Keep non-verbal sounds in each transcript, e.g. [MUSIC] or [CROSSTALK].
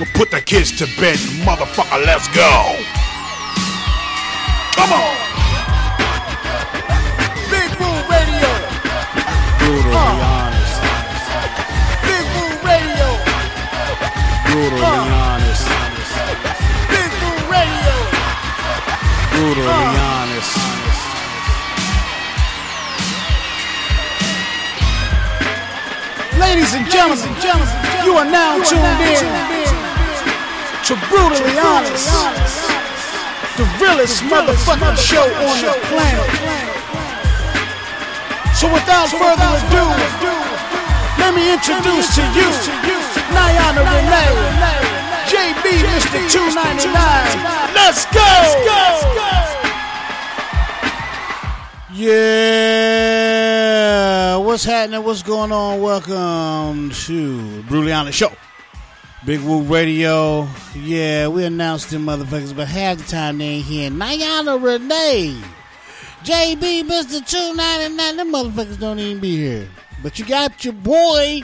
Well, put the kids to bed, motherfucker. Let's go. Come on. Big Woo Radio. Brutally Uh. honest. Big Woo Radio. Brutally Uh. honest. Big Woo Radio. Brutally Uh. honest. Ladies and gentlemen, you are now tuned in to Brutally Honest, the realest motherfucking show on the planet. So without further ado, let me introduce to you Niana Renee, JB Mr. 299. Let's go! Yeah, what's happening? What's going on? Welcome to Brutally Honest Show. Big Woo Radio. Yeah, we announced them motherfuckers, but half the time they ain't here. Niana Renee, JB, Mr. 299, them motherfuckers don't even be here. But you got your boy,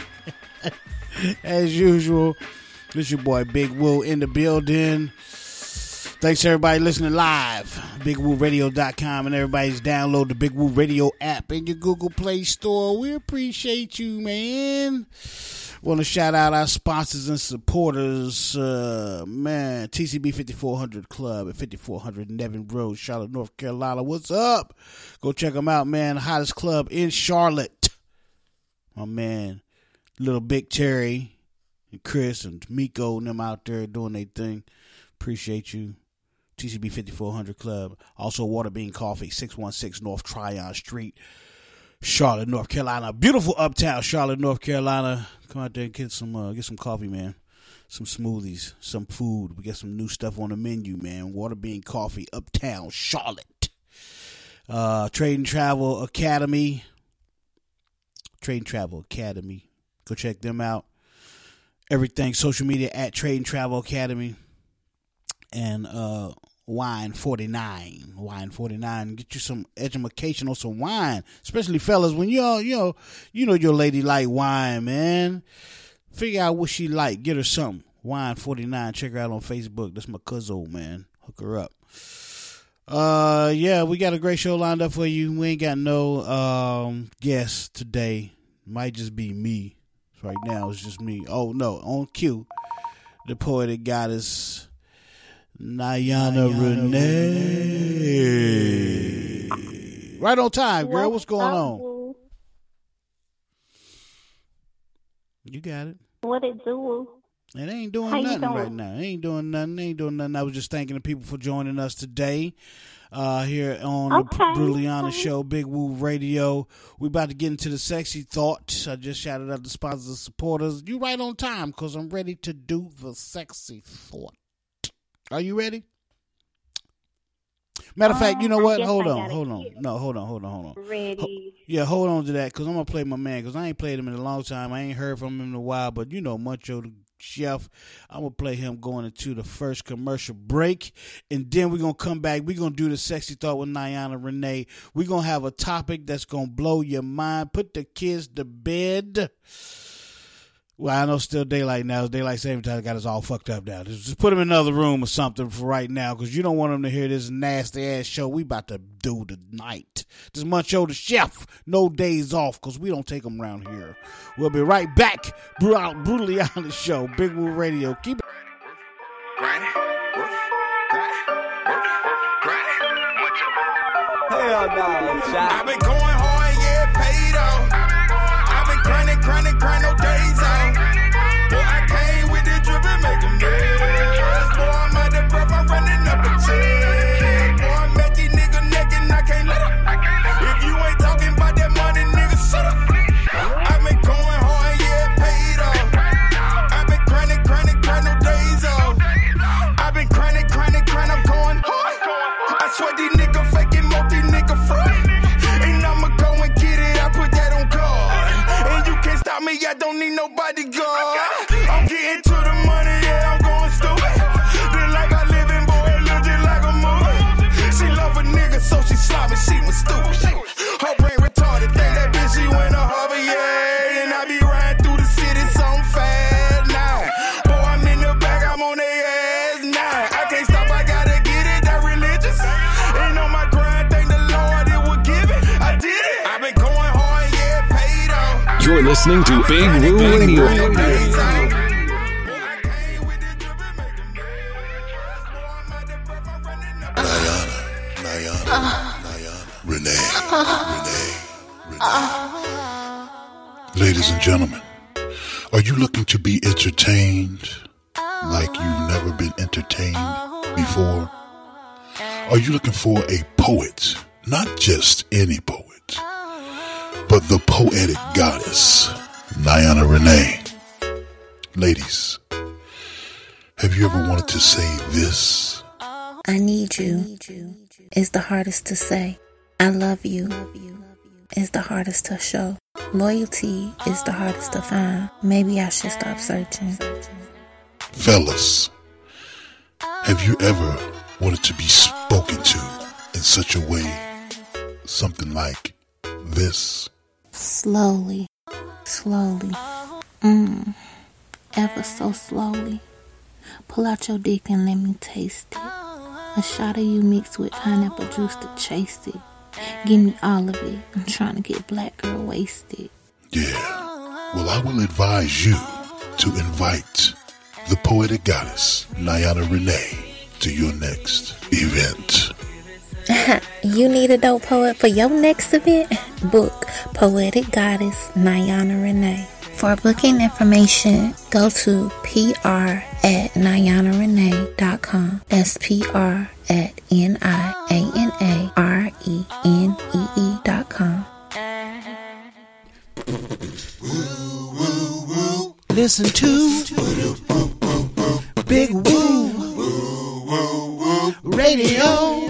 [LAUGHS] as usual. This your boy Big Woo in the building. Thanks everybody listening live. BigWooRadio.com and everybody's download the Big Woo Radio app in your Google Play Store. We appreciate you, man. Want to shout out our sponsors and supporters. Uh, man, TCB 5400 Club at 5400 Nevin Road, Charlotte, North Carolina. What's up? Go check them out, man. Hottest club in Charlotte. My man, little Big Terry and Chris and Miko and them out there doing their thing. Appreciate you. TCB 5400 Club. Also, Water Bean Coffee, 616 North Tryon Street, Charlotte, North Carolina. Beautiful uptown Charlotte, North Carolina. Come out there and get some, uh, get some coffee, man. Some smoothies, some food. We got some new stuff on the menu, man. Water bean Coffee, uptown Charlotte. Uh, Trade and Travel Academy. Trade and Travel Academy. Go check them out. Everything social media at Trade and Travel Academy and uh wine 49 wine 49 get you some education on some wine. Especially fellas when you all you know you know your lady like wine man. Figure out what she like. Get her something wine 49 check her out on facebook. That's my cousin man. Hook her up. Uh yeah we got a great show lined up for you. We ain't got no um guests today. Might just be me. Right now it's just me. Oh no. On cue the poetic goddess Niana, Renee. Right on time, girl. What's going on? You got it. What it do? It ain't doing How nothing doing? right now. It ain't doing nothing. It ain't doing nothing. I was just thanking the people for joining us today uh, here on Okay, the Brutally Honest okay. Show, Big Woo Radio. We about to get into the sexy thoughts. I just shouted out the sponsors and supporters. You right on time because I'm ready to do the sexy thought. Are you ready? Matter of fact, you know Uh, I what? Hold on, hold on. No, hold on, hold on, hold on. Ready. Yeah, hold on to that because I'm gonna play my man because I ain't played him in a long time. I ain't heard from him in a while, but you know, Muncho the chef. I'm gonna play him going into the first commercial break, and then we're gonna come back. We're gonna do the sexy thought with Niana Renee. We're gonna have a topic that's gonna blow your mind. Put the kids to bed. Well, I know it's still daylight now. It's daylight saving time got us all fucked up now. Just just put them in another room or something for right now because you don't want them to hear this nasty ass show we about to do tonight. This Muncho the chef, no days off because we don't take them around here. We'll be right back. Brutal, brutally [LAUGHS] honest show, Big Woo Radio. Keep it. Grind it, work, grind it, work, grind it. Hell no. I've been going the buff, I'm running up. Niana, Niana, Niana, Renee, Renee, Renee. Ladies and gentlemen, are you looking to be entertained like you've never been entertained before? Are you looking for a poet? Not just any poet, but the poetic goddess, Niana Renee. Ladies, have you ever wanted to say this? I need you is the hardest to say. I love you is the hardest to show. Loyalty is the hardest to find. Maybe I should stop searching. Fellas, have you ever wanted to be spoken to in such a way, something like this? Slowly, slowly, mmm, ever so slowly. Pull out your dick and let me taste it. A shot of you mixed with pineapple juice to chase it. Give me all of it. I'm trying to get black girl wasted. Yeah. Well, I will advise you to invite the poetic goddess, Niana Renee, to your next event. [LAUGHS] You need a dope poet for your next event? Book Poetic Goddess Niana Renee. For booking information, go to pr at nianarenee.com. That's pr at n i a n a r e n e e dot com. Listen to Big Woo Radio.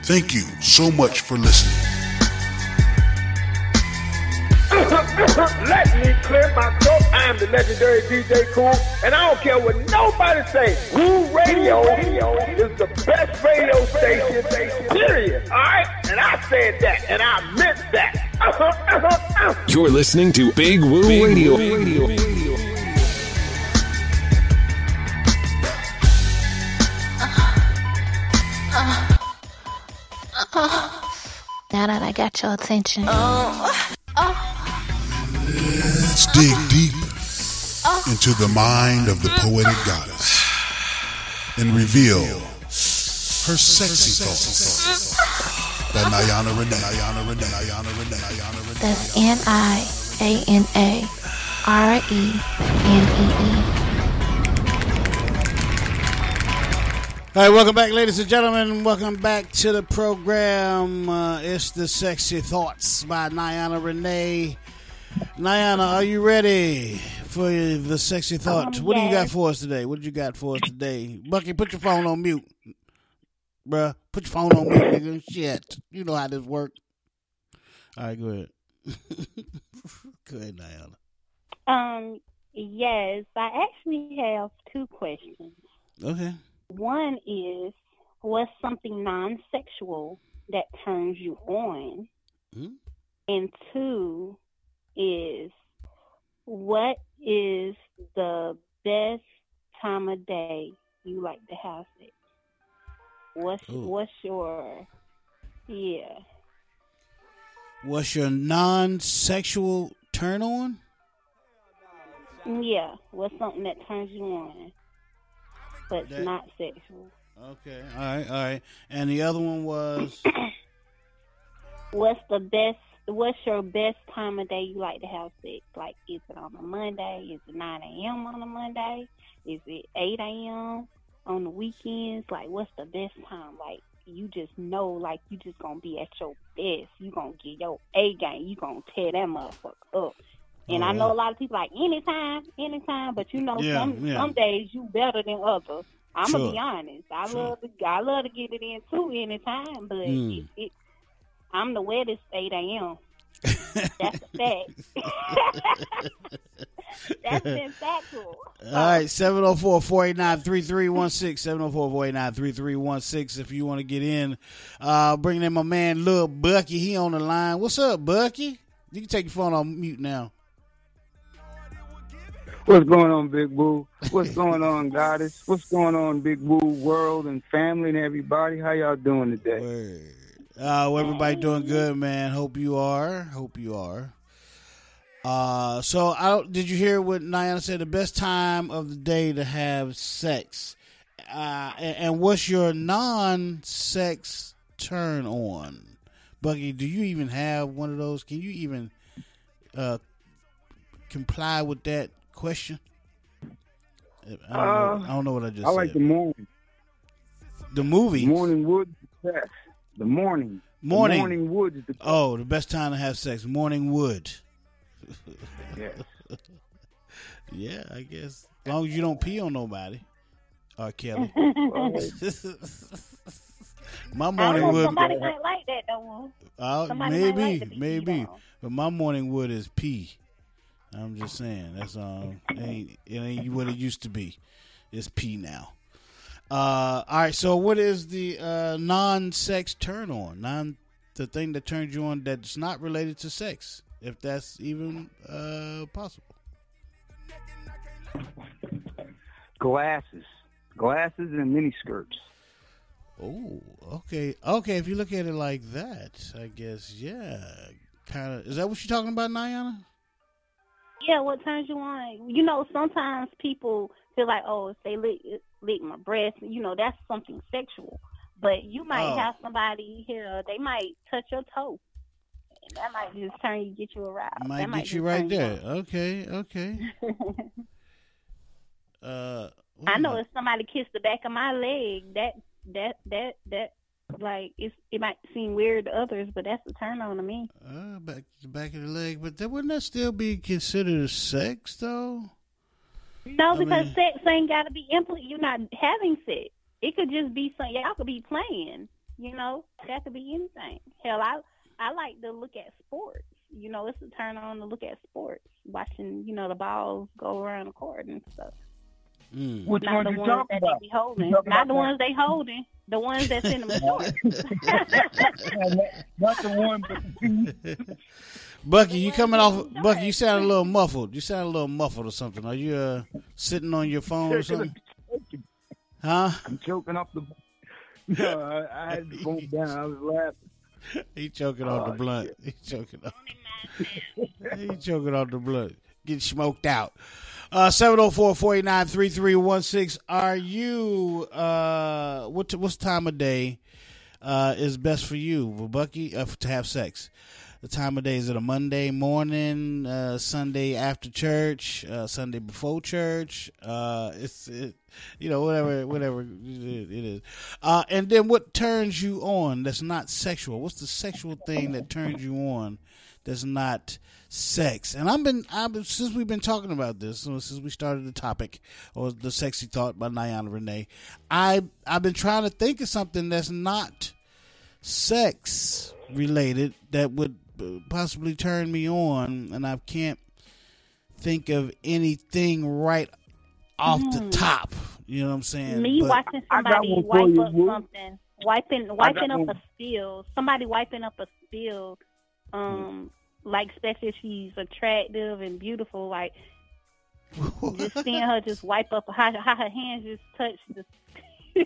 Thank you so much for listening. Let me clear my throat. I am the legendary DJ Cool, and I don't care what nobody say. Woo Radio is the best radio station, period. All right? And I said that, and I meant that. Uh-huh, uh-huh, uh-huh. You're listening to Big Woo Radio. [LAUGHS] Now that I got your attention, oh. Let's dig deep into the mind of the poetic goddess and reveal her sexy thoughts. That Niana Renee, Niana Renee, Niana Renee, Niana Renee. that's N I A N A R E N E E. All right, welcome back, ladies and gentlemen. Welcome back to the program. Uh, it's the Sexy Thoughts by Niana Renee. Niana, are you ready for the sexy Thoughts? Um, what do you got for us today? What did you got for us today? Bucky, put your phone on mute. Bruh, put your phone on mute, nigga. Shit. You know how this works. All right, go ahead. [LAUGHS] go ahead, Niana. Um, yes, I actually have two questions. Okay. One is, what's something non-sexual that turns you on? Hmm? And two is, what is the best time of day you like to have sex? What's Ooh. what's your yeah? What's your non sexual turn on? Yeah, what's something that turns you on, but That- not sexual? Okay. All right. All right. And the other one was. [COUGHS] What's the best? What's your best time of day you like to have sex? Like, is it on a Monday? Is it 9 a.m. on a Monday? Is it 8 a.m. on the weekends? Like, what's the best time? Like, you just know, like, you just gonna be at your best. You gonna get your A game. You gonna tear that motherfucker up. And I know a lot of people like anytime, anytime, but you know, Yeah, some yeah. some days you better than others. I'm Sure. gonna be honest. I Sure. love to I love to get it in too anytime, but Mm. it, it I'm the wettest 8 a.m. [LAUGHS] That's a fact. [LAUGHS] That's been factual. All right, 704 489 3316. 704 489 3316. If you want to get in, uh, bringing in my man, Lil Bucky. He on the line. What's up, Bucky? You can take your phone on mute now. What's going on, Big Boo? What's [LAUGHS] going on, Goddess? What's going on, Big Boo world and family and everybody? How y'all doing today? Word. Uh, well, everybody doing good, man. Hope you are. Hope you are. Uh, so I did you hear what Niana said? The best time of the day to have sex. Uh, and, and what's your non-sex turn on, Bucky? Do you even have one of those? Can you even uh, comply with that question? I don't, know, Uh, I don't know what I just I like the morning. The movie. Morning wood is the best. The morning. Morning. The morning wood is the best. Oh, the best time to have sex. Morning wood. Yes. [LAUGHS] Yeah, I guess. As long as you don't pee on nobody. R. Kelly. [LAUGHS] [LAUGHS] my morning don't wood. somebody might like that though. Uh, somebody maybe, like maybe. But my morning wood is pee. I'm just saying. That's. It ain't it ain't what it used to be. It's pee now. Uh, all right. So, what is the uh, non-sex turn on? Non the thing that turns you on that's not related to sex, if that's even uh, possible. Glasses. Glasses and mini skirts. Oh, okay, okay. If you look at it like that, I guess yeah, kind of. Is that what you're talking about, Niana? Yeah, what turns you on? You know, sometimes people feel like, oh, if they lick, lick my breast, you know, that's something sexual. But you might Oh. have somebody here, they might touch your toe. And that might just turn you, get you aroused. Might that might get you right there. Okay, okay. [LAUGHS] Uh, I know if somebody kissed the back of my leg, that that that that like it's it might seem weird to others, but that's a turn on to me. Uh, back the back of the leg, but that wouldn't that still be considered sex though? No, I because mean- sex ain't got to be impl- You're not having sex. It could just be something y'all could be playing. You know, that could be anything. Hell, I I like to look at sports. You know, it's a turn on to look at sports, watching you know the balls go around the court and stuff. Mm. Which Not one the you ones talking that about? they be holding, not about the ones they holding, the ones that's in the [LAUGHS] shorts. [LAUGHS] Not the one, but [LAUGHS] Bucky, you coming off? Bucky, you sound a little muffled. You sound a little muffled or something. Are you uh, sitting on your phone or something? Huh? I'm choking off the. No, I, I had the phone down. I was laughing. He choking on the Oh, blunt. He choking on. he choking on the blunt. Get smoked out. Uh, 704-489-3316. Are you uh what what's time of day uh is best for you, Bucky, uh, to have sex? The time of day is it a Monday morning, uh, Sunday after church, uh, Sunday before church? Uh, it's it, you know whatever whatever it it is. Uh, and then what turns you on that's not sexual? What's the sexual thing that turns you on that's not sex? And I've been I've been, since we've been talking about this since we started the topic or the sexy thought by Niana Renee. I I've been trying to think of something that's not sex related that would possibly turn me on, and I can't think of anything right off the hmm. top. You know what I'm saying? Me But- watching somebody one wipe up Woo. something, wiping wiping up one. a spill. Somebody wiping up a spill, um, like especially if she's attractive and beautiful, like just [LAUGHS] seeing her just wipe up how, how her hands just touch the [LAUGHS]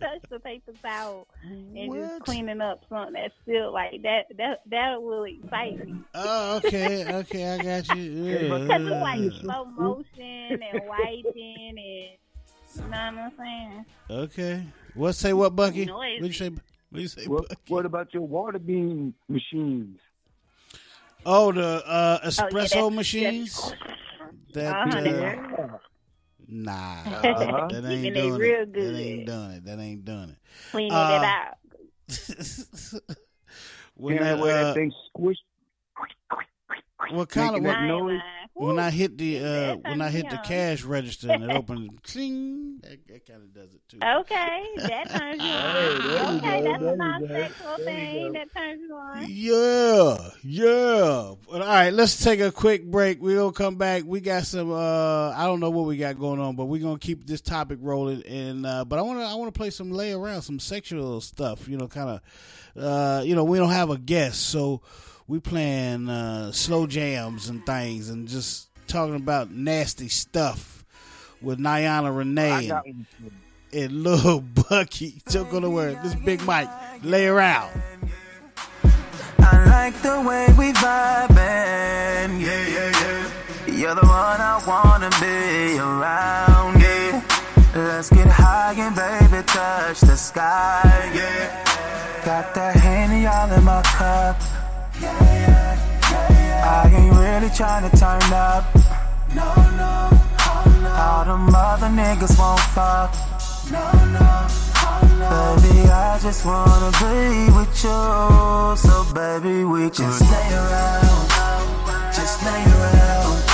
touch the paper towel and just cleaning up something that's still like that. That that will excite me Oh, okay, okay, I got you. because it's like slow motion and wiping and you know what I'm saying. Okay. What say what, Bucky? Noisy. What you say? What you say, What, Bucky? what about your water bean machines? Oh, the uh, Oh, yeah, espresso that's- machines. That Uh-huh, uh, Yeah. nah, [LAUGHS] Uh-huh. that ain't Keeping it doing real it. good. That ain't doing it. That ain't doing Cleaning Uh, it out. it. [LAUGHS] when Yeah, that, where uh, that thing squish. what kind of what noise? When I hit the uh, when I hit the cash register and it opens, [LAUGHS] cling, that, that kind of does it too. Okay, that [LAUGHS] turns you on. okay, that's a non-sexual thing that turns you on. Yeah, yeah. But, all right, let's take a quick break. We're gonna come back. We got some. uh I don't know what we got going on, but we're gonna keep this topic rolling. And uh but I want to I want to play some lay around, some sexual stuff. You know, kind of. uh You know, we don't have a guest, so we playing uh, slow jams and things and just talking about nasty stuff with Niana Renee and, and Lil Bucky. [LAUGHS] Took on the word. This Big Mike. Lay around. I like the way we vibing. Yeah, yeah, yeah. You're the one I wanna be around. Yeah. Let's get high and baby touch the sky. Yeah. Got that Henny all in my cup. I ain't really trying to turn up. No, no, oh no. All them other niggas won't fuck. No, no, oh no. Baby, I just wanna be with you. So, baby, we just lay around. Just lay around.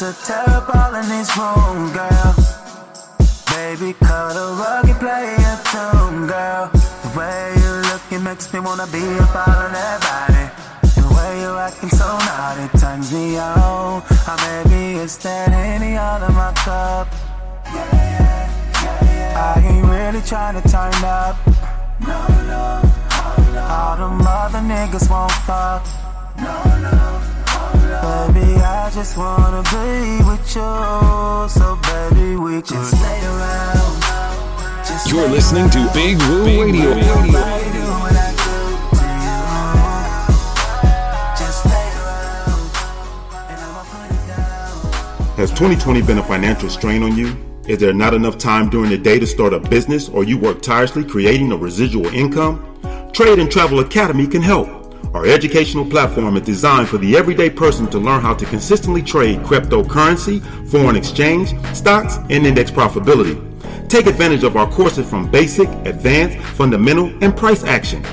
To tear up all in this room, girl. Baby, cut a rug play a tune, girl. The way you looking makes me wanna be up all on that body. The way you acting so naughty turns me on. Or maybe it's that any all in my cup. Yeah, yeah, yeah, I ain't really trying to turn up. No, no, All them other niggas won't fuck. No, no, Baby, I just wanna be with you. So, baby, we just lay around. Just You're lay listening to. Big Woo Radio. Nobody do what I do to you. Just lay around. And I'ma put it down. Has 2020 been a financial strain on you? Is there not enough time during the day to start a business or you work tirelessly creating a residual income? Trade and Travel Academy can help. Our educational platform is designed for the everyday person to learn how to consistently trade cryptocurrency, foreign exchange, stocks, and index profitability. Take advantage of our courses from basic, advanced, fundamental, and price action.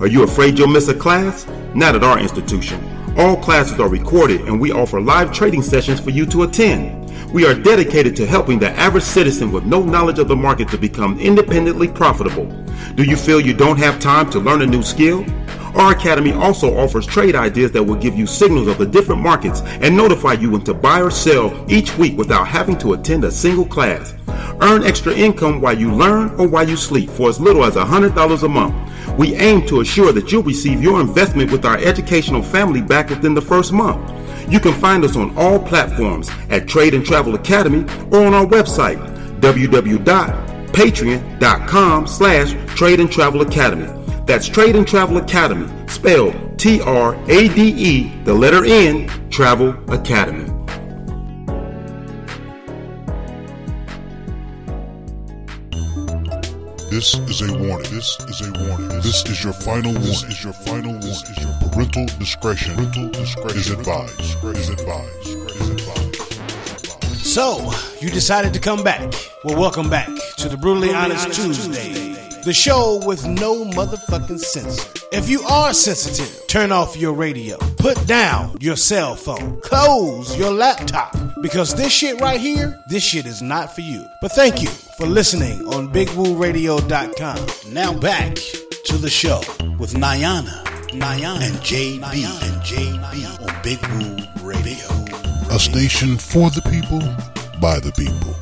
Are you afraid you'll miss a class? Not at our institution. All classes are recorded and we offer live trading sessions for you to attend. We are dedicated to helping the average citizen with no knowledge of the market to become independently profitable. Do you feel you don't have time to learn a new skill? Our academy also offers trade ideas that will give you signals of the different markets and notify you when to buy or sell each week without having to attend a single class. Earn extra income while you learn or while you sleep for as little as $100 a month. We aim to assure that you'll receive your investment with our educational family back within the first month. You can find us on all platforms at Trade and Travel Academy or on our website, www.patreon.com slash Trade and Travel Academy. That's Trade and Travel Academy, spelled T-R-A-D-E, the letter N, Travel Academy. This is a warning. This is a warning. This is your final warning. This is your final warning. This is your parental discretion. Parental discretion is advised. Is advised. Is advised. So, you decided to come back. Well, welcome back to the Brutally Honest Tuesday. The show with no motherfucking censor. If you are sensitive, turn off your radio. Put down your cell phone. Close your laptop. Because this shit right here, this shit is not for you. But thank you for listening on BigWooRadio.com. Now back to the show with Niana, Niana, and JB, and JB on Big Woo Radio. A station for the people, by the people.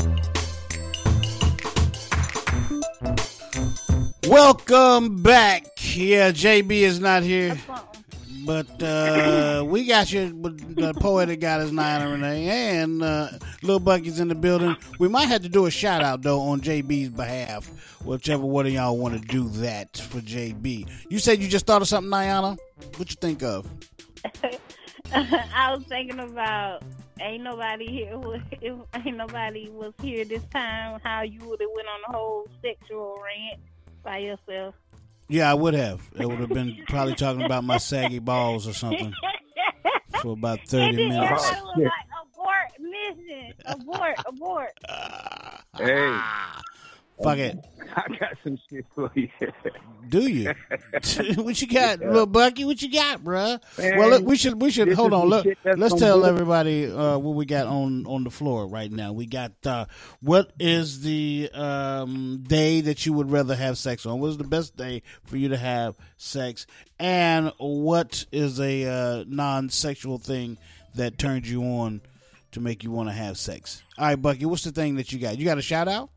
Welcome back. Yeah, JB is not here. but uh, we got you, the poetic goddess Niana Renee, and uh, Little Bucky's in the building. We might have to do a shout out though on JB's behalf, whichever one of y'all want to do that for JB. You said you just thought of something, Niana. What you think of? [LAUGHS] I was thinking about ain't nobody here. [LAUGHS] If ain't nobody was here this time, how you would have went on a whole sexual rant by yourself. Yeah, I would have. It would have been probably talking about my saggy balls or something for about [LAUGHS] thirty and minutes. was like, abort mission, abort, abort. Hey, Fuck it. [LAUGHS] I got some shit for you. Do you? [LAUGHS] what you got, little Bucky? What you got, bruh? Man, well, look, we should we should hold on. Look, let's tell everybody uh, what we got on on the floor right now. We got uh, what is the um, day that you would rather have sex on? What is the best day for you to have sex? And what is a uh, non-sexual thing that turns you on to make you want to have sex? All right, Bucky, what's the thing that you got? You got a shout out?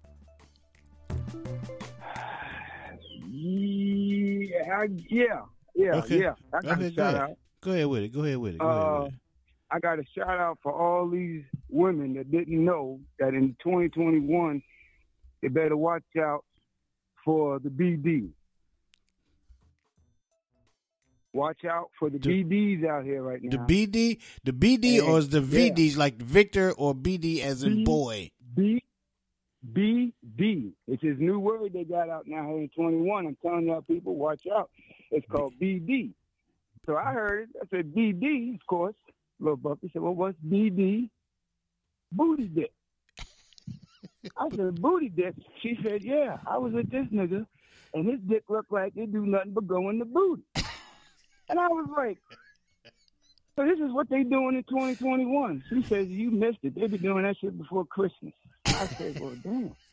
Yeah, yeah, yeah, Okay. yeah. I got Okay, a go shout ahead. out. Go ahead with it. Go ahead with it. Go ahead with Uh, it. I got a shout out for all these women that didn't know that in 2021 they better watch out for the BD. Watch out for the BDs out here right now. The. BD, the BD, or is the Yeah. VDs like Victor or BD as in B- boy? B BD. It's his new word they got out now here in 21. I'm telling y'all people, watch out. It's called BD. So I heard it. I said BD, of course. Little Bucky said, well, what's BD? Booty dick. [LAUGHS] I said, booty dick. She said, yeah, I was with this nigga, and his dick looked like it do nothing but go in the booty. And I was like, so this is what they doing in 2021. She says, you missed it. They be doing that shit before Christmas. I said, well, damn. [LAUGHS]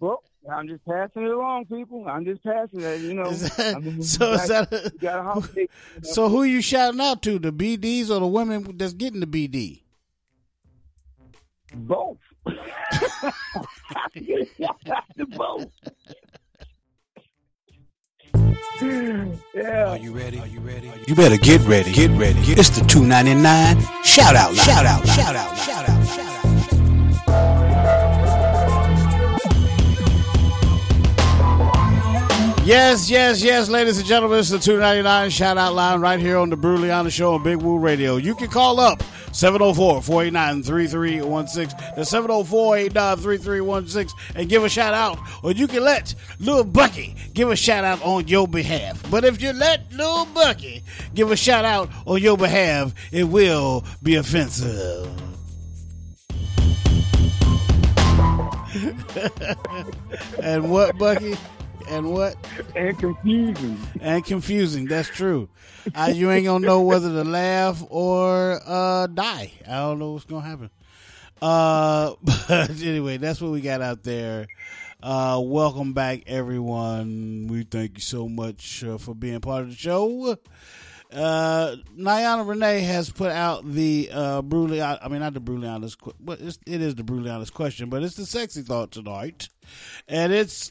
Well, I'm just passing it along, people. I'm just passing it, you know. Is that- I mean, [LAUGHS] so is got- that a- you got a holiday. [LAUGHS] So who you shouting out to? The BDs or the women that's getting the BD? Both. the both. Yeah. Are you ready? Are you ready? You better get ready. Get ready. It's the 299 shout out. line. Shout out. Shout out. Shout out. Shout Yes, yes, yes, ladies and gentlemen, it's the 299 shout out line right here on the Bruliana Show on Big Woo Radio. You can call up 704 489 3316. That's 704 889 3316 and give a shout out. Or you can let Lil Bucky give a shout out on your behalf. But if you let Lil Bucky give a shout out on your behalf, it will be offensive. [LAUGHS] and what, Bucky? And what? And confusing. And confusing. That's true. Uh, you ain't gonna know whether to laugh or uh, die. I don't know what's gonna happen. Uh, [LAUGHS] but anyway, that's what we got out there. Uh, welcome back, everyone. We thank you so much uh, for being part of the show. Uh, Niana Renee has put out the uh, Bruliana. I mean, not the Bruliana's, que- but it's, it is the Bruliana's question, but it's the sexy thought tonight, and it's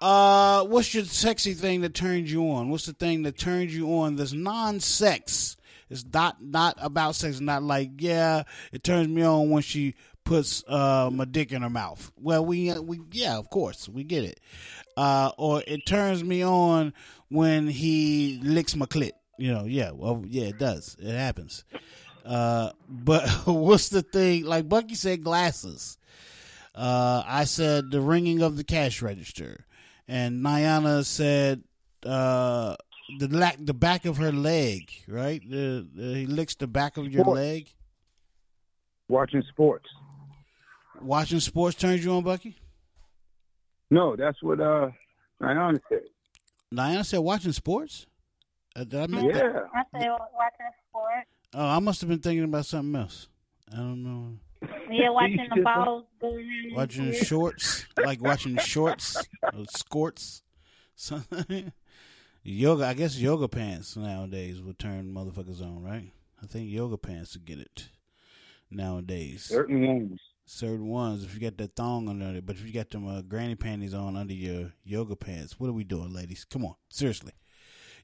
uh, what's your sexy thing that turns you on? What's the thing that turns you on that's non-sex? It's not not about sex. Not like yeah, it turns me on when she puts uh, my dick in her mouth. Well, we we yeah, of course we get it. Uh, or it turns me on when he licks my clit. You know, yeah, well, yeah, it does. It happens. Uh, but [LAUGHS] what's the thing? Like Bucky said, glasses. Uh, I said the ringing of the cash register, and Niana said uh, the la- the back of her leg. Right, the, the, he licks the back of your Sports. leg. Watching sports. Watching sports turns you on, Bucky. No, that's what uh Diana said. Niana said watching sports. Uh, did I make that? I say watching sports. Oh, I must have been thinking about something else. I don't know. Yeah, [LAUGHS] watching the balls go around. Watching shorts, like watching shorts, or skirts, something. yoga. I guess yoga pants nowadays would turn motherfuckers on, right? I think yoga pants would get it nowadays. Certain ones. Certain ones, if you got that thong under it, but if you got them uh, granny panties on under your yoga pants, what are we doing, ladies? Come on, seriously.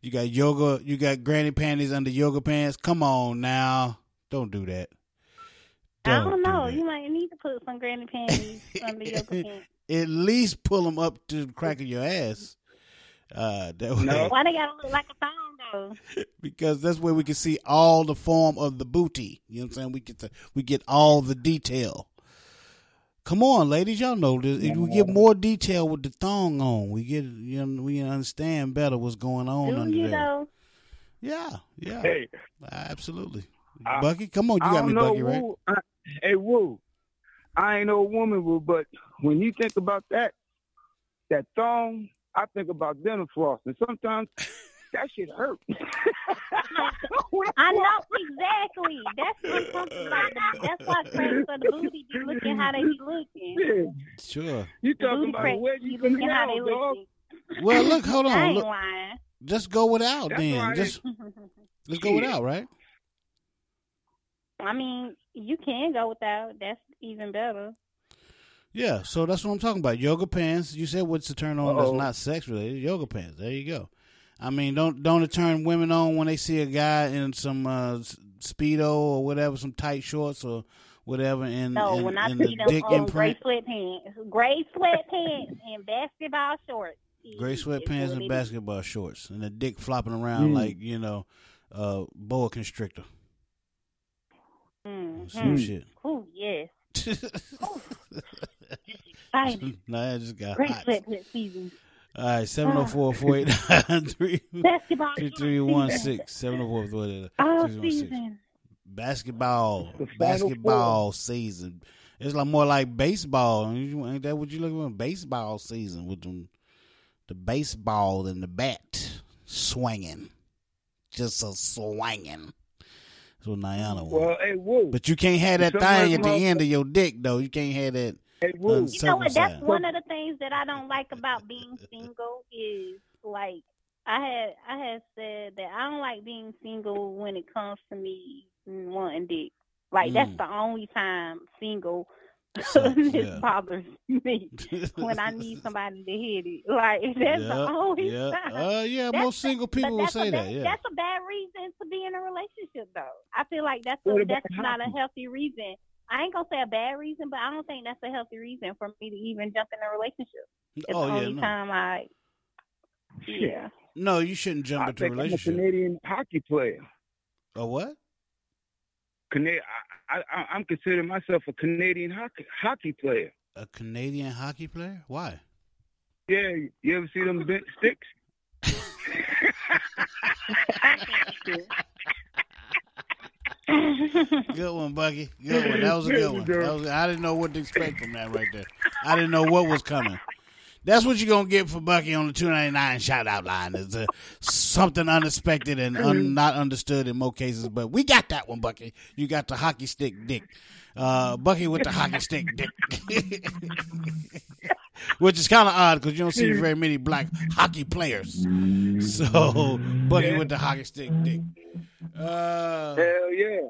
You got yoga. You got granny panties under yoga pants. Come on now, don't do that. I don't know. You might need to put some granny panties under [LAUGHS] your pants. At least pull them up to the crack of your ass. Uh, that way, No. Why they gotta look like a thong though? [LAUGHS] because that's where we can see all the form of the booty. You know what I'm saying? We get to we get all the detail. Come on, ladies, y'all know this. If we get more detail with the thong on, we get you know we understand better what's going on Do under you there. know? Yeah, yeah, Hey, absolutely. I- Bucky, come on, you I got me, know, Bucky, right? I, hey, Woo. I ain't no woman, Woo, but when you think about that, that thong, I think about dental floss, and sometimes that shit hurt. [LAUGHS] I know exactly. That's what I'm talking about. That's why crazy for the booty be looking how they be looking. Yeah. Sure. You The talking booty about crack where be you looking can how they now, dog? looking. Well, look, hold I on. ain't Look, lying. just go without That's then. why Just [LAUGHS] let's go without, right? I mean, you can go without. That's even better. Yeah, so that's what I'm talking about. Yoga pants. You said what's the turn on that's Uh-oh. not sex related? Yoga pants. There you go. I mean, don't don't it turn women on when they see a guy in some uh, speedo or whatever, some tight shorts or whatever, and No, and, when I and see the them dick on gray sweatpants, gray sweatpants and basketball shorts. gray sweatpants what and basketball shorts, and the dick flopping around Mm. like you know, uh, boa constrictor, is. Mm, some mm. shit. Ooh, yes. [LAUGHS] Exciting. nah, I just got Great hot. sweatpants season. All right, seven zero four four eight nine three Basketball three shorts season. six seven zero four four eight All six one six. season. Basketball, The basketball season. It's like more like baseball. Ain't that what you looking for? Baseball season with them, the baseball and the bat swinging, just a swinging. That's what Niana wants. Well, hey, Woo. But you can't have that Some thing at the them end of your dick, though. You can't have that. Hey, Woo. You know what? That's circumcised. one of the things that I don't like about being single is like I had I had said that I don't like being single when it comes to me wanting dick. Like that's Mm. the only time single Sucks, [LAUGHS] it yeah. bothers me [LAUGHS] when I need somebody to hit it. Like [LAUGHS] that's the only yeah, time. uh, yeah. That's Most single people but will say a that. Yeah, That's a bad reason to be in a relationship, though. I feel like that's a, What about that's not a healthy reason. I ain't gonna say a bad reason, but I don't think that's a healthy reason for me to even jump in a relationship. It's oh the yeah, only no. time I, yeah. no, you shouldn't jump I into a think I'm a relationship. Canadian hockey player. A what? Cana- I, I, I'm considering myself a Canadian hockey hockey player. A Canadian hockey player? Why? Yeah, you ever see them bent sticks? [LAUGHS] Good one, Bucky. Good one. That was a good one. Was, I didn't know what to expect from that right there. I didn't know what was coming. That's what you're gonna get for Bucky on the two ninety nine shout out line. Is uh, something unexpected and un, not understood in most cases, but we got that one, Bucky. You got the hockey stick dick, uh, Bucky with the hockey stick dick, [LAUGHS] which is kind of odd because you don't see very many black hockey players. So Bucky with the hockey stick dick. Uh, Hell yeah.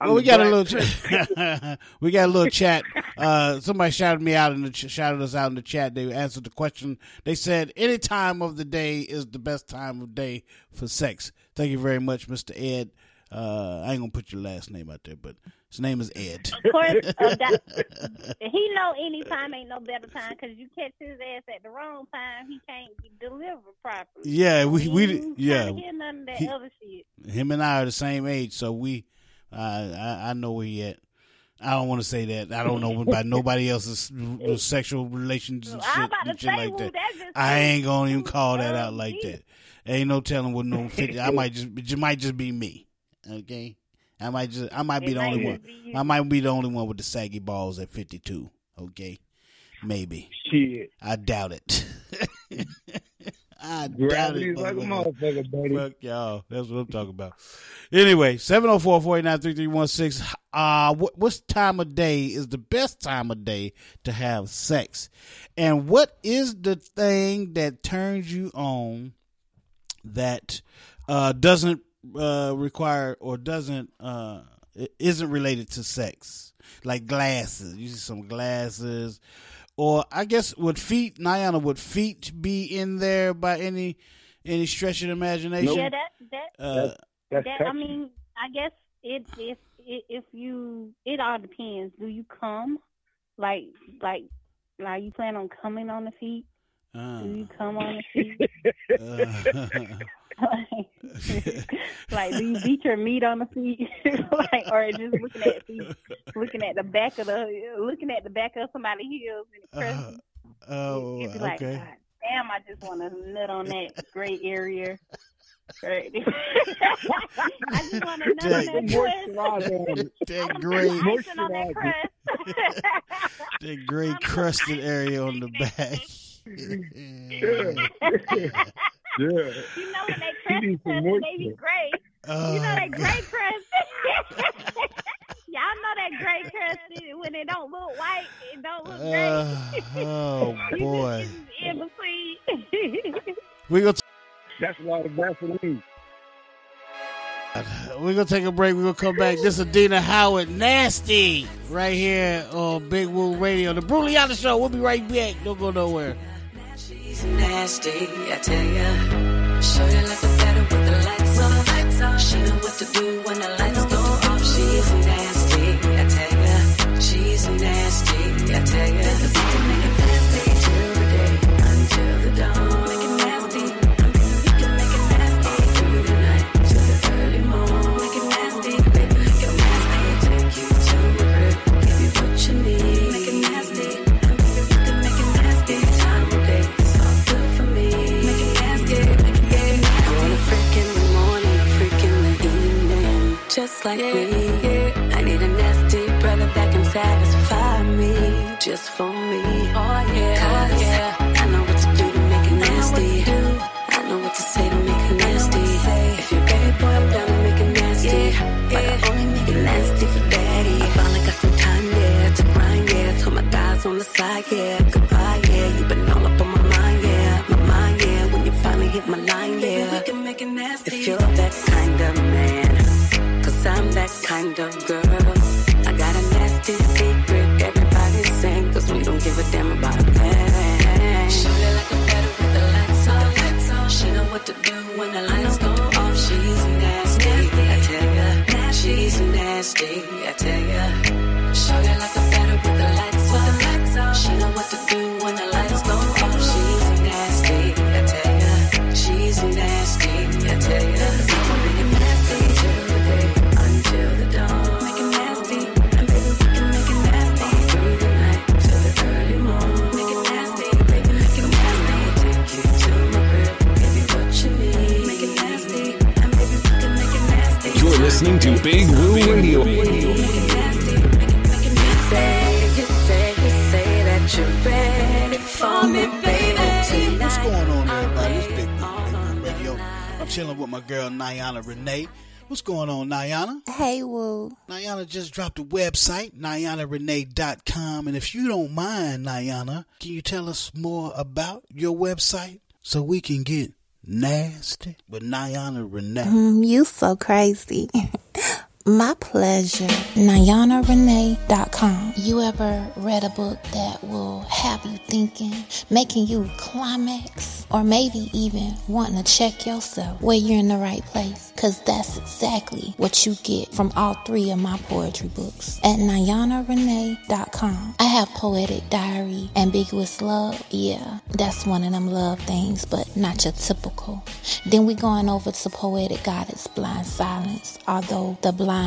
I'm well, we the got a little, ch- [LAUGHS] [LAUGHS] we got a little chat. Uh, somebody shouted me out in the ch- shouted us out in the chat. They answered the question. They said any time of the day is the best time of day for sex. Thank you very much, Mister Ed. Uh, I ain't gonna put your last name out there, but his name is Ed. Of course, uh, [LAUGHS] that, he know any time ain't no better time because you catch his ass at the wrong time, he can't deliver properly. Yeah, we He we yeah. hear none of that He- other shit. Him and I are the same age, so we. Uh, I I know where he at. I don't want to say that. I don't know about nobody else's sexual relations and I'm shit, and shit like Woo, that. I ain't gonna even call that out like that. Ain't no telling what no fifty. I might just it might just be me. Okay, I might just I might be It the might only one. I might be the only one with the saggy balls at fifty two. Okay, maybe. Shit. I doubt it. [LAUGHS] I doubt it. like a motherfucker. motherfucker, buddy. Fuck y'all. That's what I'm talking about. Anyway, 704-489-3316. Uh, what, what's time of day is the best time of day to have sex? And what is the thing that turns you on that uh, doesn't uh, require or doesn't uh, isn't related to sex? Like glasses. You see some glasses. Or I guess would feet, Niana, would feet be in there by any Any stretch of imagination? Yeah, that that Uh, That's that I mean, I guess it if it, if you it all depends. Do you come like like like you plan on coming on the feet? uh, Do you come on the feet? [LAUGHS] [LAUGHS] [LAUGHS] [LAUGHS] like do you beat your meat on the feet, [LAUGHS] like or just looking at feet, looking at the back of the looking at the back of somebody's heels and uh, pressing? oh, You'd be like, okay. God damn, I just want to nut on that gray area. Right. [LAUGHS] I just want to nut on That- that crust. It. That gray, Icing on that crust. that gray crusted area on the back. Yeah. yeah. You know when that crust needs some crust moisture. baby gray. Oh, You know that God. gray crust. [LAUGHS] Y'all know that gray crust when it don't look white, it don't look Uh, gray. oh [LAUGHS] boy, It's in between. [LAUGHS] we gonna That's a lot of Vaseline. We're gonna take a break. We're gonna come back. This is Dina Howard, nasty, right here on Big Woo Radio, the Brutally Honest Show. We'll be right back. Don't go nowhere. She's nasty, I tell ya. Show you like a the lights off. She know what to do when the lights go off. She's nasty, I tell ya. She's nasty, I tell ya. Like me. I need a nasty brother that can satisfy me, just for me. Oh yeah, oh yeah. I know what to do to make it nasty. I know what to say to make it nasty. If you're ready, boy, I'm down to make it nasty. But I only make it nasty for daddy. I finally got some time, yeah, to grind, yeah. Told my guys on the side, yeah, goodbye, yeah. You've been all up on my mind, yeah, my mind, yeah. When you finally hit my line, yeah. we can make it nasty. If you're that kind of man, cause kind of girl. Just dropped a website, NianaRenee.com. And if you don't mind, Niana, can you tell us more about your website so we can get nasty with Niana Renee? Mm, you so crazy. [LAUGHS] My pleasure. NianaRenee.com. You ever read a book that will have you thinking, making you climax, or maybe even wanting to check yourself where you're in the right place? Because that's exactly what you get from all three of my poetry books at NianaRenee.com. I have Poetic Diary, Ambiguous Love. Yeah, that's one of them love things, but not your typical. Then we're going over to Poetic Goddess Blind Silence, although the blind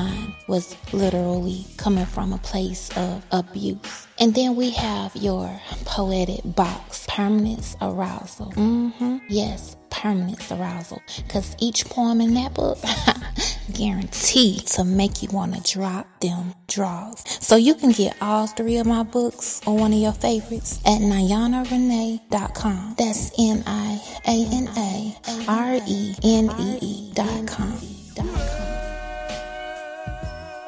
was literally coming from a place of abuse. And then we have your poetic box, Permanence Arousal. hmm Yes, Permanence Arousal. Because each poem in that book, [LAUGHS] guaranteed to make you want to drop them draws. So you can get all three of my books or one of your favorites at NianaRenee.com. That's N-I-A-N-A-R-E-N-E-E dot com. Dot com.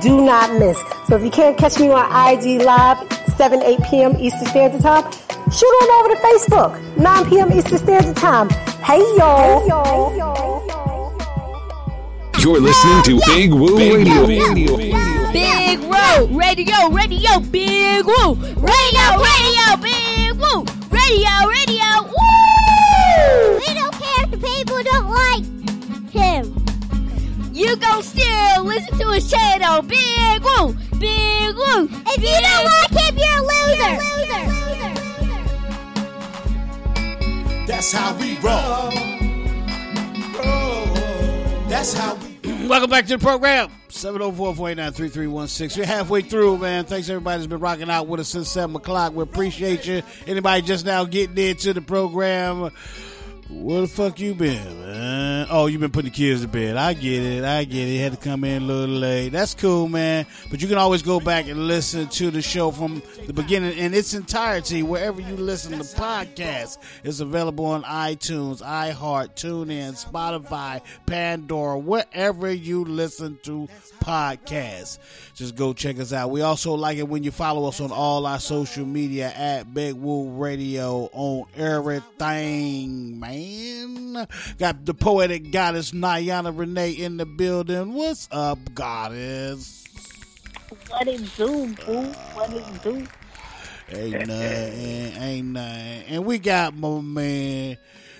Do not miss. So if you can't catch me on IG Live, 7, 8 p.m. Eastern Standard Time, shoot on over to Facebook, 9 p.m. Eastern Standard Time. Hey y'all. Hey y'all. Hey, y'all. You're listening to Big Woo Radio. Big Woo Radio, Radio, Big Woo Radio, Radio, Big Woo Radio, Radio. Woo! Still listen to his channel, Big Woo, Big Woo. If you don't like him, you're a loser. That's how we roll. That's how we. Welcome back to the program. 704-489-3316. We're halfway through, man. Thanks everybody that's been rocking out with us since 7 o'clock. We appreciate you. Anybody just now getting into the program, where the fuck you been, man? Oh, you been putting the kids to bed. I get it. I get it. Had to come in a little late. That's cool, man. But you can always go back and listen to the show from the beginning in its entirety wherever you listen to podcasts. It's available on iTunes, iHeart, TuneIn, Spotify, Pandora, wherever you listen to podcasts. Just go check us out. We also like it when you follow us on all our social media at Big Woo Radio on everything, man. Got the poetic goddess Niana Renee in the building. What's up, goddess? What it do, boo? What it do? Ain't nothing, ain't nothing. And we got my man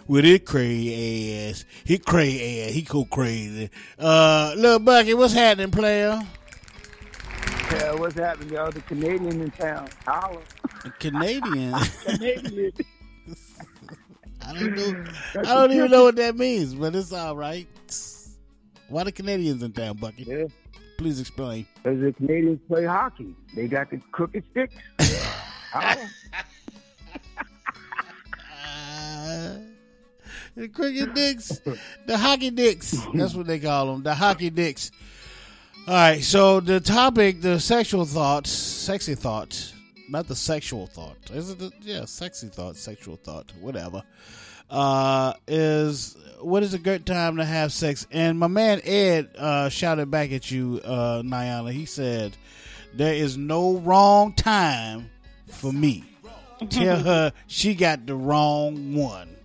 with his crazy ass. He crazy ass. He go crazy. Uh, little Bucky, what's happening, player? Yeah, what's happening, y'all? The Canadian in town. Holla. Canadian. [LAUGHS] Canadian. I don't know. [LAUGHS] I don't even know what that means, but it's all right. Why the Canadians in town, Bucky? Yeah. Please explain. Because the Canadians play hockey. They got the crooked sticks. [LAUGHS] Holla. The cricket dicks, the hockey dicks. That's what they call them, the hockey dicks. All right, so the topic, the sexual thoughts, sexy thoughts, not the sexual thought. Is it? The, yeah, sexy thought, sexual thought, whatever. Uh, is what is a good time to have sex? And my man Ed uh, shouted back at you, uh, Niana. He said, "There is no wrong time for me. [LAUGHS] Tell her she got the wrong one."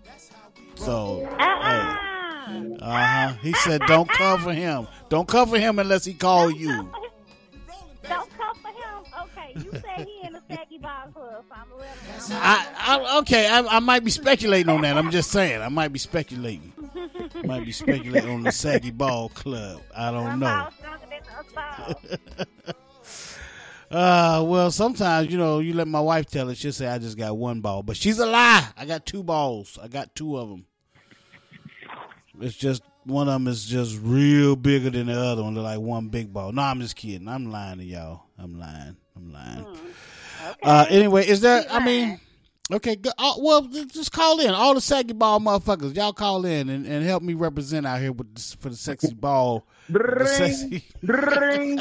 So, uh huh. He said, "Don't cover him. Don't cover him unless he call you." [LAUGHS] Don't come for him. Okay, you said he saggy ball club, so I'm a little. I, I okay. I, I might be speculating on that. I'm just saying. I might be speculating. Might be speculating on the saggy ball club. I don't know. [LAUGHS] Uh, well, sometimes you know you let my wife tell it. She'll say I just got one ball, but she's a lie. I got two balls. I got two of them. It's just one of them is just real bigger than the other one. They're like one big ball. No, I'm just kidding. I'm lying to y'all. I'm lying. I'm lying. Uh, anyway, is there? I mean, okay. Go, uh, well, just call in. All the saggy ball motherfuckers, y'all call in and, and help me represent out here with this, for the sexy ball. the sexy- [LAUGHS] Ring.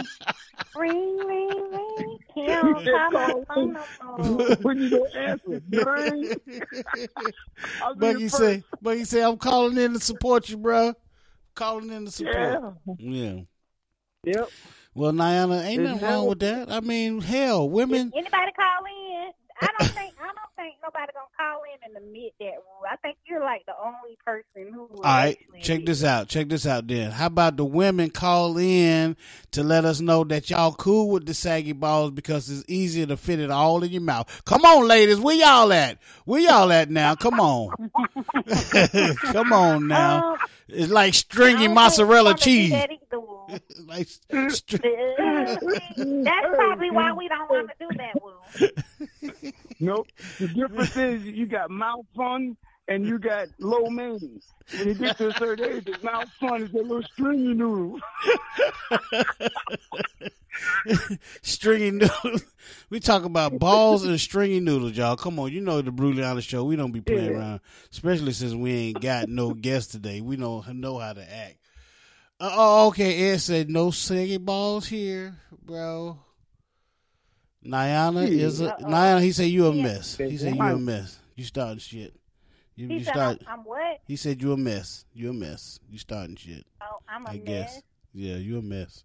Ring, ring, ring. He don't come on phone no [LAUGHS] when you don't answer. Ring. [LAUGHS] I'll be Bucky the say, Bucky say, I'm calling in to support you, bro. Calling in to support. Yeah. Yeah. Yep. Well, Niana, ain't nothing wrong with that. I mean, hell, women. Anybody call in? I don't [LAUGHS] think I nobody gonna call in and admit that rule. I think you're like the only person who. All right, check this out. Check this out. Then, how about the women call in to let us know that y'all cool with the saggy balls because it's easier to fit it all in your mouth. Come on, ladies, where y'all at? Where y'all at now? Come on, [LAUGHS] come on now. Um, it's like stringy mozzarella cheese. [LAUGHS] like str- [LAUGHS] That's probably why we don't want to do that, Woo. Nope. The difference [LAUGHS] is you got mouth fun and you got low main. When you get to a certain age, the mouth fun is a little stringy noodle. [LAUGHS] stringy noodles. We talk about balls and stringy noodles, y'all. Come on, you know the Brutally Honest show. We don't be playing Yeah. around, especially since we ain't got no guests today. We don't know how to act. Uh, oh, okay. Ed said no singing balls here, bro. Niana is a Uh-oh. Niana. He said you a Yeah. mess. He said you a mess. You starting shit. You, He you said start. I'm, I'm what? He said you a mess. You a mess. You starting shit. Oh, I'm a I mess. guess. Yeah, you a mess.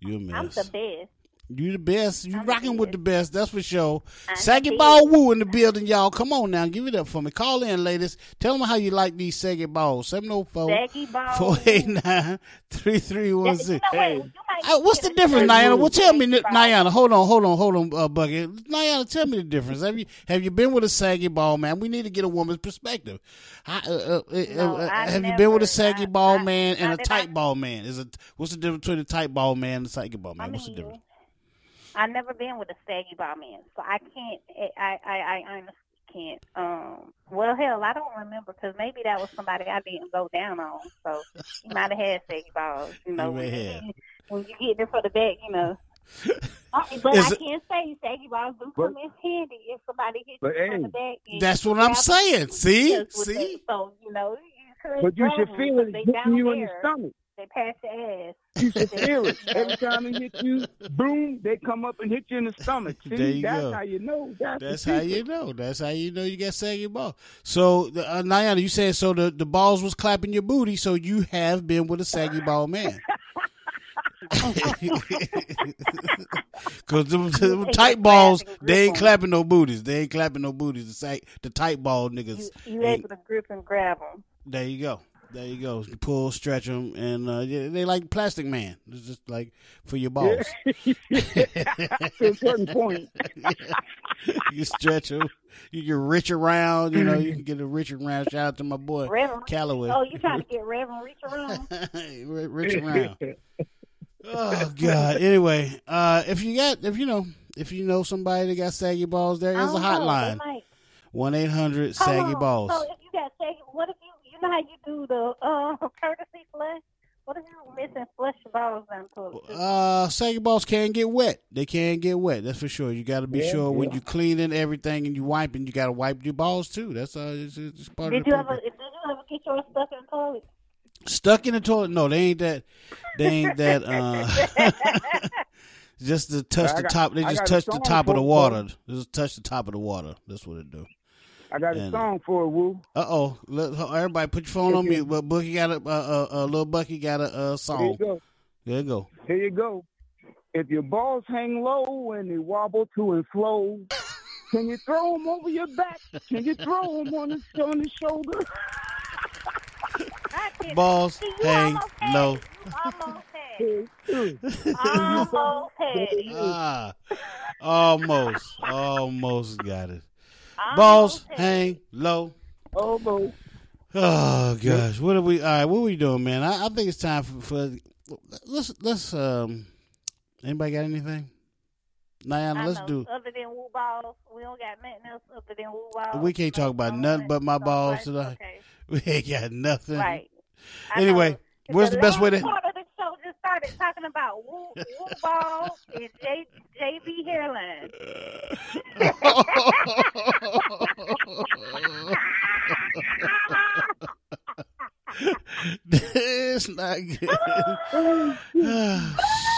You a mess. I'm the best. You the best. You I'm rocking with the best. That's for sure. Saggy. Ball Woo in the building, y'all. Come on now. Give it up for me. Call in, ladies. Tell them how you like these Saggy Balls. 704 Saggy Ball 489 3316. You know what? You Uh, what's the difference, Niana? Well, tell me, Niana. Hold on, hold on, hold on, uh, Bucket. Niana, tell me the difference. Have you have you been with a saggy ball man? We need to get a woman's perspective. How, uh, uh, uh, No, uh, I have you been with a saggy I- ball I- man and I a tight ball man? Is it what's the difference between a tight ball man and a saggy ball man? I what's the difference? I've never been with a saggy ball man, so I can't. I I I honestly can't. Um. Well, hell, I don't remember because maybe that was somebody I didn't go down on. So he might have had saggy balls. You know, may when, you, when you get there for the back, you know. [LAUGHS] But Is I it- can't say saggy balls do But- come in handy if somebody hits But, you from the back. and That's what I'm saying. See? See? that. So you know, you could But you should feel it they hitting you in the stomach. They pass your ass. You should feel it. Every time they hit you, boom, they come up and hit you in the stomach. [LAUGHS] See, There you that's go. how you know. That's, That's how you know. That's how you know you got saggy ball. So, uh, Niana, you said so the, the balls was clapping your booty, so you have been with a saggy ball man. [LAUGHS] [LAUGHS] Because them, them tight balls, they ain't clapping no booties. They ain't clapping no booties. The, sag, the tight ball niggas. You, you ain't- able to grip and grab them. there you go. There you go. You pull, stretch them, and uh, yeah, they like Plastic Man. It's just like for your balls. [LAUGHS] to a certain point. [LAUGHS] you stretch them. You can reach around. You know, you can get a reach around. Shout out to my boy Reverend. Calloway. Oh, you trying to get Reverend reach around? Re- reach around. Oh God. Anyway, uh, if you got, if you know, if you know somebody that got saggy balls, there is a don't know. They hotline. One eight hundred saggy balls. So if you got saggy, what if you, you know how you do the uh, [LAUGHS] courtesy flush? What if you missing flush your balls down to it? Uh, saggy balls can get wet. They can get wet. That's for sure. You got to be Yeah, sure when yeah. you cleaning everything and you wiping, you got to wipe your balls too. That's uh, it's, it's part Did of the you ever? program. Did you ever get yours stuck in the toilet? Stuck in the toilet? No, they ain't that. They ain't that. Uh, [LAUGHS] [LAUGHS] just to touch I the got- top. They just touch the top of the water. Just touch the top of the water. That's what it do. I got a song for it, Woo. Uh oh! Everybody, put your phone on mute. But Bookie got a, uh, uh, uh, little Bucky got a uh, Here song. you go. There you go. Here you go. If your balls hang low and they wobble to and flow, can you throw them over your back? Can you throw them on the, on the shoulder? Balls hang low. Almost had. Almost had. Ah, almost, almost got it. Balls hang low. Oh, boy. Oh gosh, what are we? All right, what are we doing, man? I, I think it's time for, for let's let's um. Anybody got anything? Niana, let's know, do. Other than woo balls, we don't got nothing else other than woo balls. We can't talk about nothing but my balls tonight. [LAUGHS] We ain't got nothing. Right. I Anyway, know. where's the best way to? part of the show just started talking about woo, woo balls and J, JB hairline. [LAUGHS] it's not good. oh,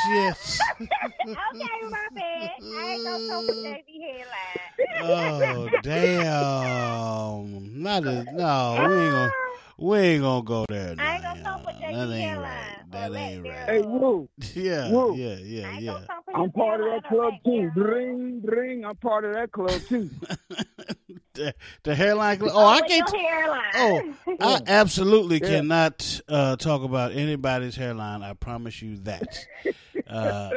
shit. okay, my bad. I ain't gonna talk about JB oh, hairline. Oh damn! Not a, no. We ain't gonna. We ain't gonna go there. I ain't gonna talk That JB ain't hairline. Right. That ain't right. Hey, Woo. [LAUGHS] Yeah, Woo. yeah, yeah, yeah. I'm part of that club too. Ring, ring. I'm part of that club too. [LAUGHS] The, the hairline. cl- Oh, I can't. your hairline. Oh, [LAUGHS] I absolutely Yeah. cannot uh, talk about anybody's hairline. I promise you that. Because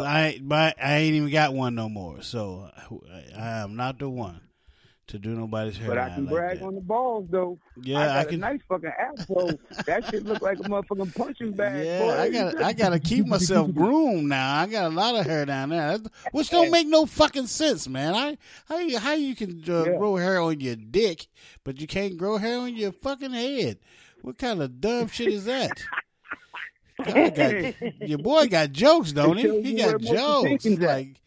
Yeah. I, ain't- my, I ain't even got one no more. So I, I am not the one to do nobody's hair. But I can like brag that. on the balls though. Yeah, I got I a can- nice fucking afro. that shit look like a motherfucking punching [LAUGHS] bag. Yeah, boy. I got I got to keep myself [LAUGHS] groomed now. I got a lot of hair down there, which don't make no fucking sense, man. I how you, how you can uh, Yeah. grow hair on your dick, but you can't grow hair on your fucking head? What kind of dumb shit is that? [LAUGHS] got, your boy got jokes, don't he? He got you where most jokes. Like,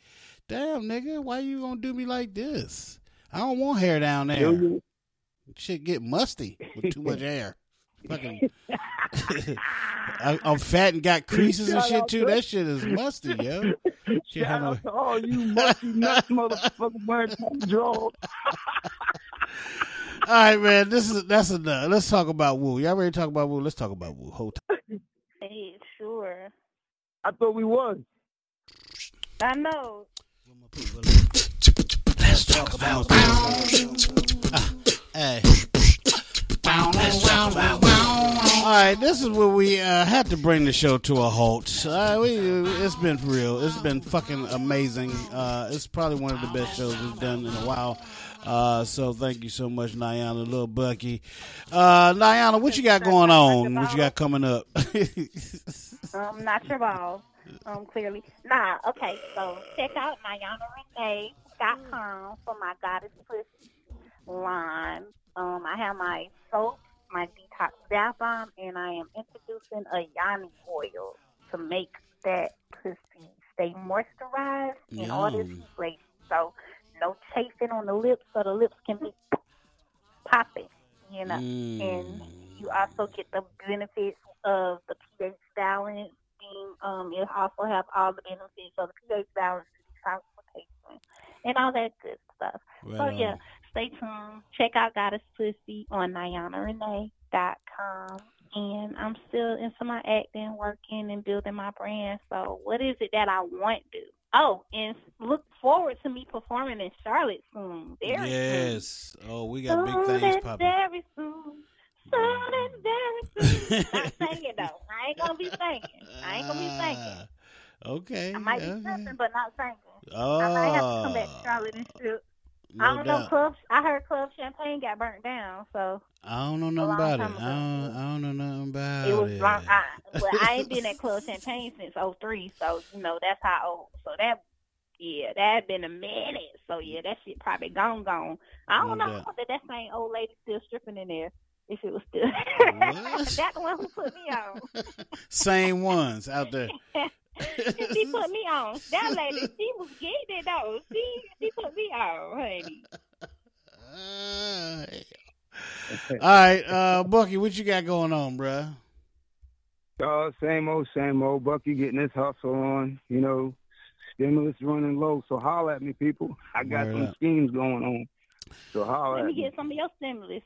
damn, nigga, why you gonna do me like this? I don't want hair down there. you- Shit get musty with too much hair. [LAUGHS] Fucking, [LAUGHS] I, I'm fat and got creases and shit too. to- That shit is musty, yo. [LAUGHS] Can't Shout have no- to all you musty nuts motherfucker, wearing tight drawers. All right, man. This is that's enough. Let's talk about Woo. Y'all ready to talk about Woo? Let's talk about Woo. Hold time. Hey, sure. I thought we was. I know. Let's talk about Hey. All right, this is where we uh, had to bring the show to a halt. Uh, we, it's been real. It's been fucking amazing. Uh, it's probably one of the best shows we've done in a while. Uh, so thank you so much, Niana, little Bucky. Uh, Niana, what you got going on? What you got coming up? [LAUGHS] Um, not your balls. Um, clearly. Nah, okay, so check out NianaRenee.com for my Goddess Pussy line. Um, I have my soap, my detox bath bomb, and I am introducing a yoni oil to make that pussy stay moisturized and all this Yum. great. So no chafing on the lips, so the lips can be popping, you know. And you also get the benefits of the pH balance. Um, it also have all the benefits of the pH balance, and all that good stuff. so Right yeah, stay tuned. Check out Goddess Pussy on NianaRenee.com. And I'm still into my acting, working, and building my brand. So, what is it that I want to do? Oh, and look forward to me performing in Charlotte soon. Very soon. yes. Oh, we got big Soon things and popping. Very soon. Soon and very soon. [LAUGHS] Not singing though. I ain't gonna be singing. I ain't gonna be singing. Okay. I might be okay. singing, but not singing. Oh, I might have to come back to ah, Charlotte and shoot. No I don't know. doubt. Club. I heard Club Champagne got burnt down, so I don't know nothing about it. I don't, I don't know nothing about it was it. long. I, but I ain't been at Club [LAUGHS] Champagne since '03, so you know that's how old. So that. Yeah, that had been a minute. So yeah, that shit probably gone, gone. I don't No know doubt. that that same old lady still stripping in there. If it was still [LAUGHS] that the one who put me on. [LAUGHS] Same ones out there. She put me on. That lady, she was getting it though. She she put me on, honey. [LAUGHS] All right, uh, Bucky, what you got going on, bruh? Uh, same old, same old. Bucky getting his hustle on. You know, stimulus running low. So holler at me, people. I got Word some up. schemes going on. So holler Let at me me. get some of your stimulus.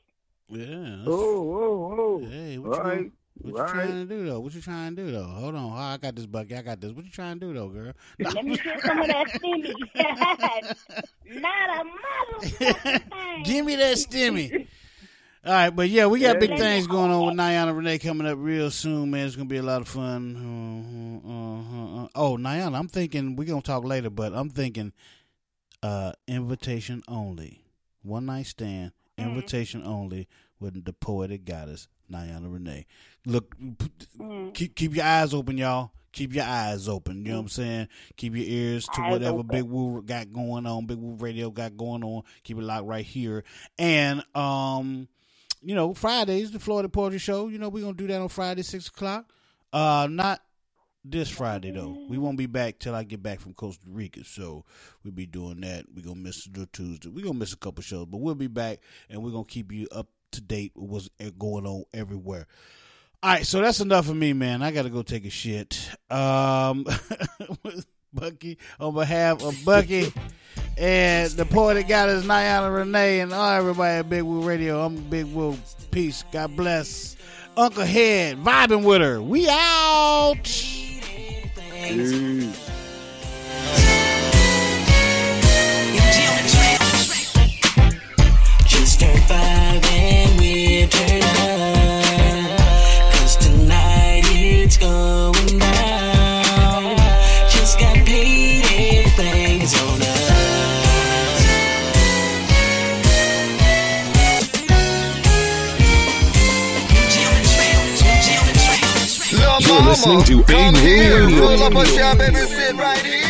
Yeah. Oh, oh, oh. Hey, All what you, right. What you trying to do though? What you trying to do though? Hold on, oh, I got this, Bucky. I got this. What you trying to do though, girl? Let me get some of that stimmy. [LAUGHS] [LAUGHS] Not a motherfucking. Give me that stimmy. [LAUGHS] All right, but yeah, we got big things going on with Niana Renee coming up real soon, man. It's gonna be a lot of fun. Uh, uh, uh, uh. Oh, Niana, I'm thinking we're gonna talk later, but I'm thinking uh, invitation only, one night stand, invitation only with the poetic goddess Niana Renee. Look, Mm. keep keep your eyes open, y'all. Keep your eyes open. You know what I'm saying? Keep your ears to Eyes whatever open. Big Woo got going on. Big Woo Radio got going on. Keep it locked right here. And um, you know, Fridays the Florida Poetry Show. You know, we're gonna do that on Friday six o'clock. Uh, not this Friday though. We won't be back till I get back from Costa Rica. So we'll be doing that. We're gonna miss the Tuesday. We're gonna miss a couple shows, but we'll be back and we're gonna keep you up to date with what's going on everywhere. All right, so that's enough of me, man. I got to go take a shit. Um, [LAUGHS] Bucky, on behalf of Bucky and the poetic goddess Niana Renee and all everybody at Big Woo Radio, I'm Big Woo. Peace. God bless. Uncle Head, vibing with her. We out. Just listening to Big Woo Radio. Roll up a shot, baby, sit right here.